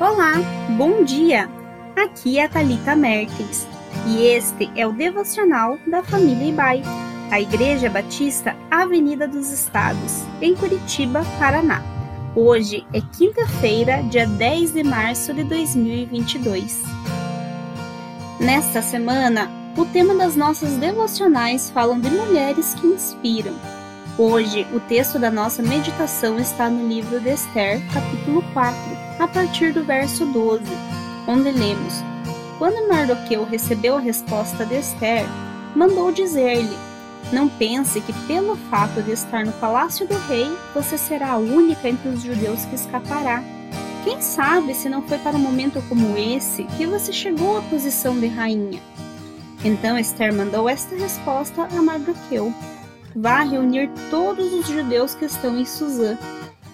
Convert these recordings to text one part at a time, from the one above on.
Olá, bom dia! Aqui é a Thalita Mertens e este é o devocional da família Ibai, a Igreja Batista Avenida dos Estados, em Curitiba, Paraná. Hoje é quinta-feira, dia 10 de março de 2022. Nesta semana, o tema das nossas devocionais falam de mulheres que inspiram. Hoje, o texto da nossa meditação está no livro de Esther, capítulo 4 a partir do verso 12, onde lemos: Quando Mardoqueu recebeu a resposta de Esther, mandou dizer-lhe: Não pense que, pelo fato de estar no palácio do rei, você será a única entre os judeus que escapará. Quem sabe se não foi para um momento como esse que você chegou à posição de rainha? Então Esther mandou esta resposta a Mardoqueu: Vá reunir todos os judeus que estão em Suzã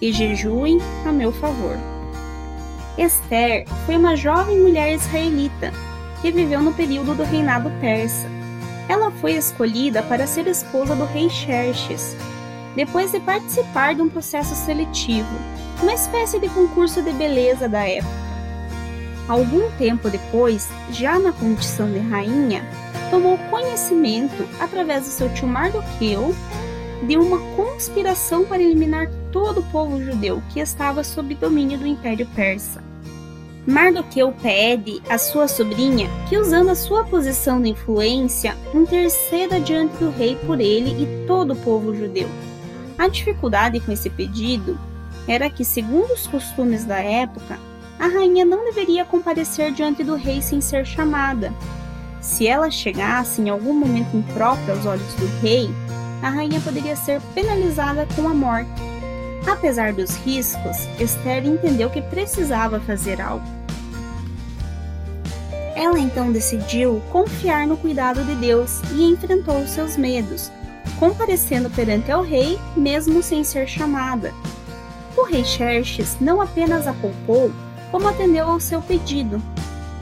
e jejuem a meu favor. Esther foi uma jovem mulher israelita que viveu no período do reinado persa. Ela foi escolhida para ser esposa do rei Xerxes, depois de participar de um processo seletivo, uma espécie de concurso de beleza da época. Algum tempo depois, já na condição de rainha, tomou conhecimento, através do seu tio Mardoqueu, de uma conspiração para eliminar todo o povo judeu que estava sob domínio do Império Persa. Mardoqueu pede à sua sobrinha que, usando a sua posição de influência, interceda diante do rei por ele e todo o povo judeu. A dificuldade com esse pedido era que, segundo os costumes da época, a rainha não deveria comparecer diante do rei sem ser chamada. Se ela chegasse em algum momento impróprio aos olhos do rei, a rainha poderia ser penalizada com a morte. Apesar dos riscos, Esther entendeu que precisava fazer algo. Ela então decidiu confiar no cuidado de Deus e enfrentou seus medos, comparecendo perante ao rei, mesmo sem ser chamada. O rei Xerxes não apenas a poupou, como atendeu ao seu pedido.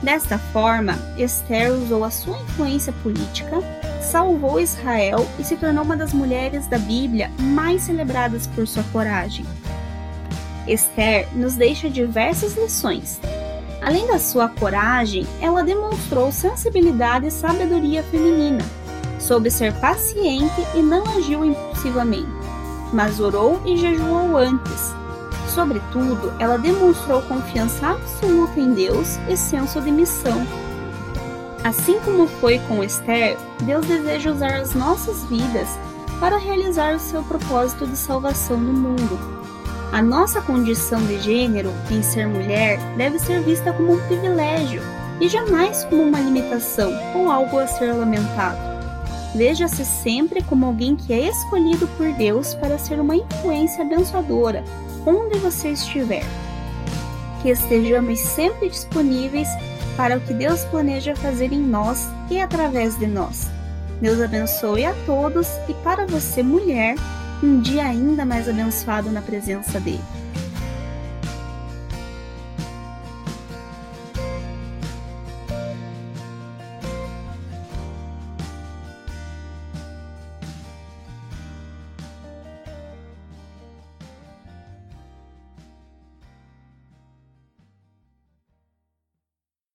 Desta forma, Esther usou a sua influência política, salvou Israel e se tornou uma das mulheres da Bíblia mais celebradas por sua coragem. Esther nos deixa diversas lições, Além da sua coragem, ela demonstrou sensibilidade e sabedoria feminina. Soube ser paciente e não agiu impulsivamente, mas orou e jejuou antes. Sobretudo, ela demonstrou confiança absoluta em Deus e senso de missão. Assim como foi com Esther, Deus deseja usar as nossas vidas para realizar o seu propósito de salvação no mundo. A nossa condição de gênero em ser mulher deve ser vista como um privilégio e jamais como uma limitação ou algo a ser lamentado. Veja-se sempre como alguém que é escolhido por Deus para ser uma influência abençoadora onde você estiver. Que estejamos sempre disponíveis para o que Deus planeja fazer em nós e através de nós. Deus abençoe a todos e para você, mulher, um dia ainda mais abençoado na presença dele.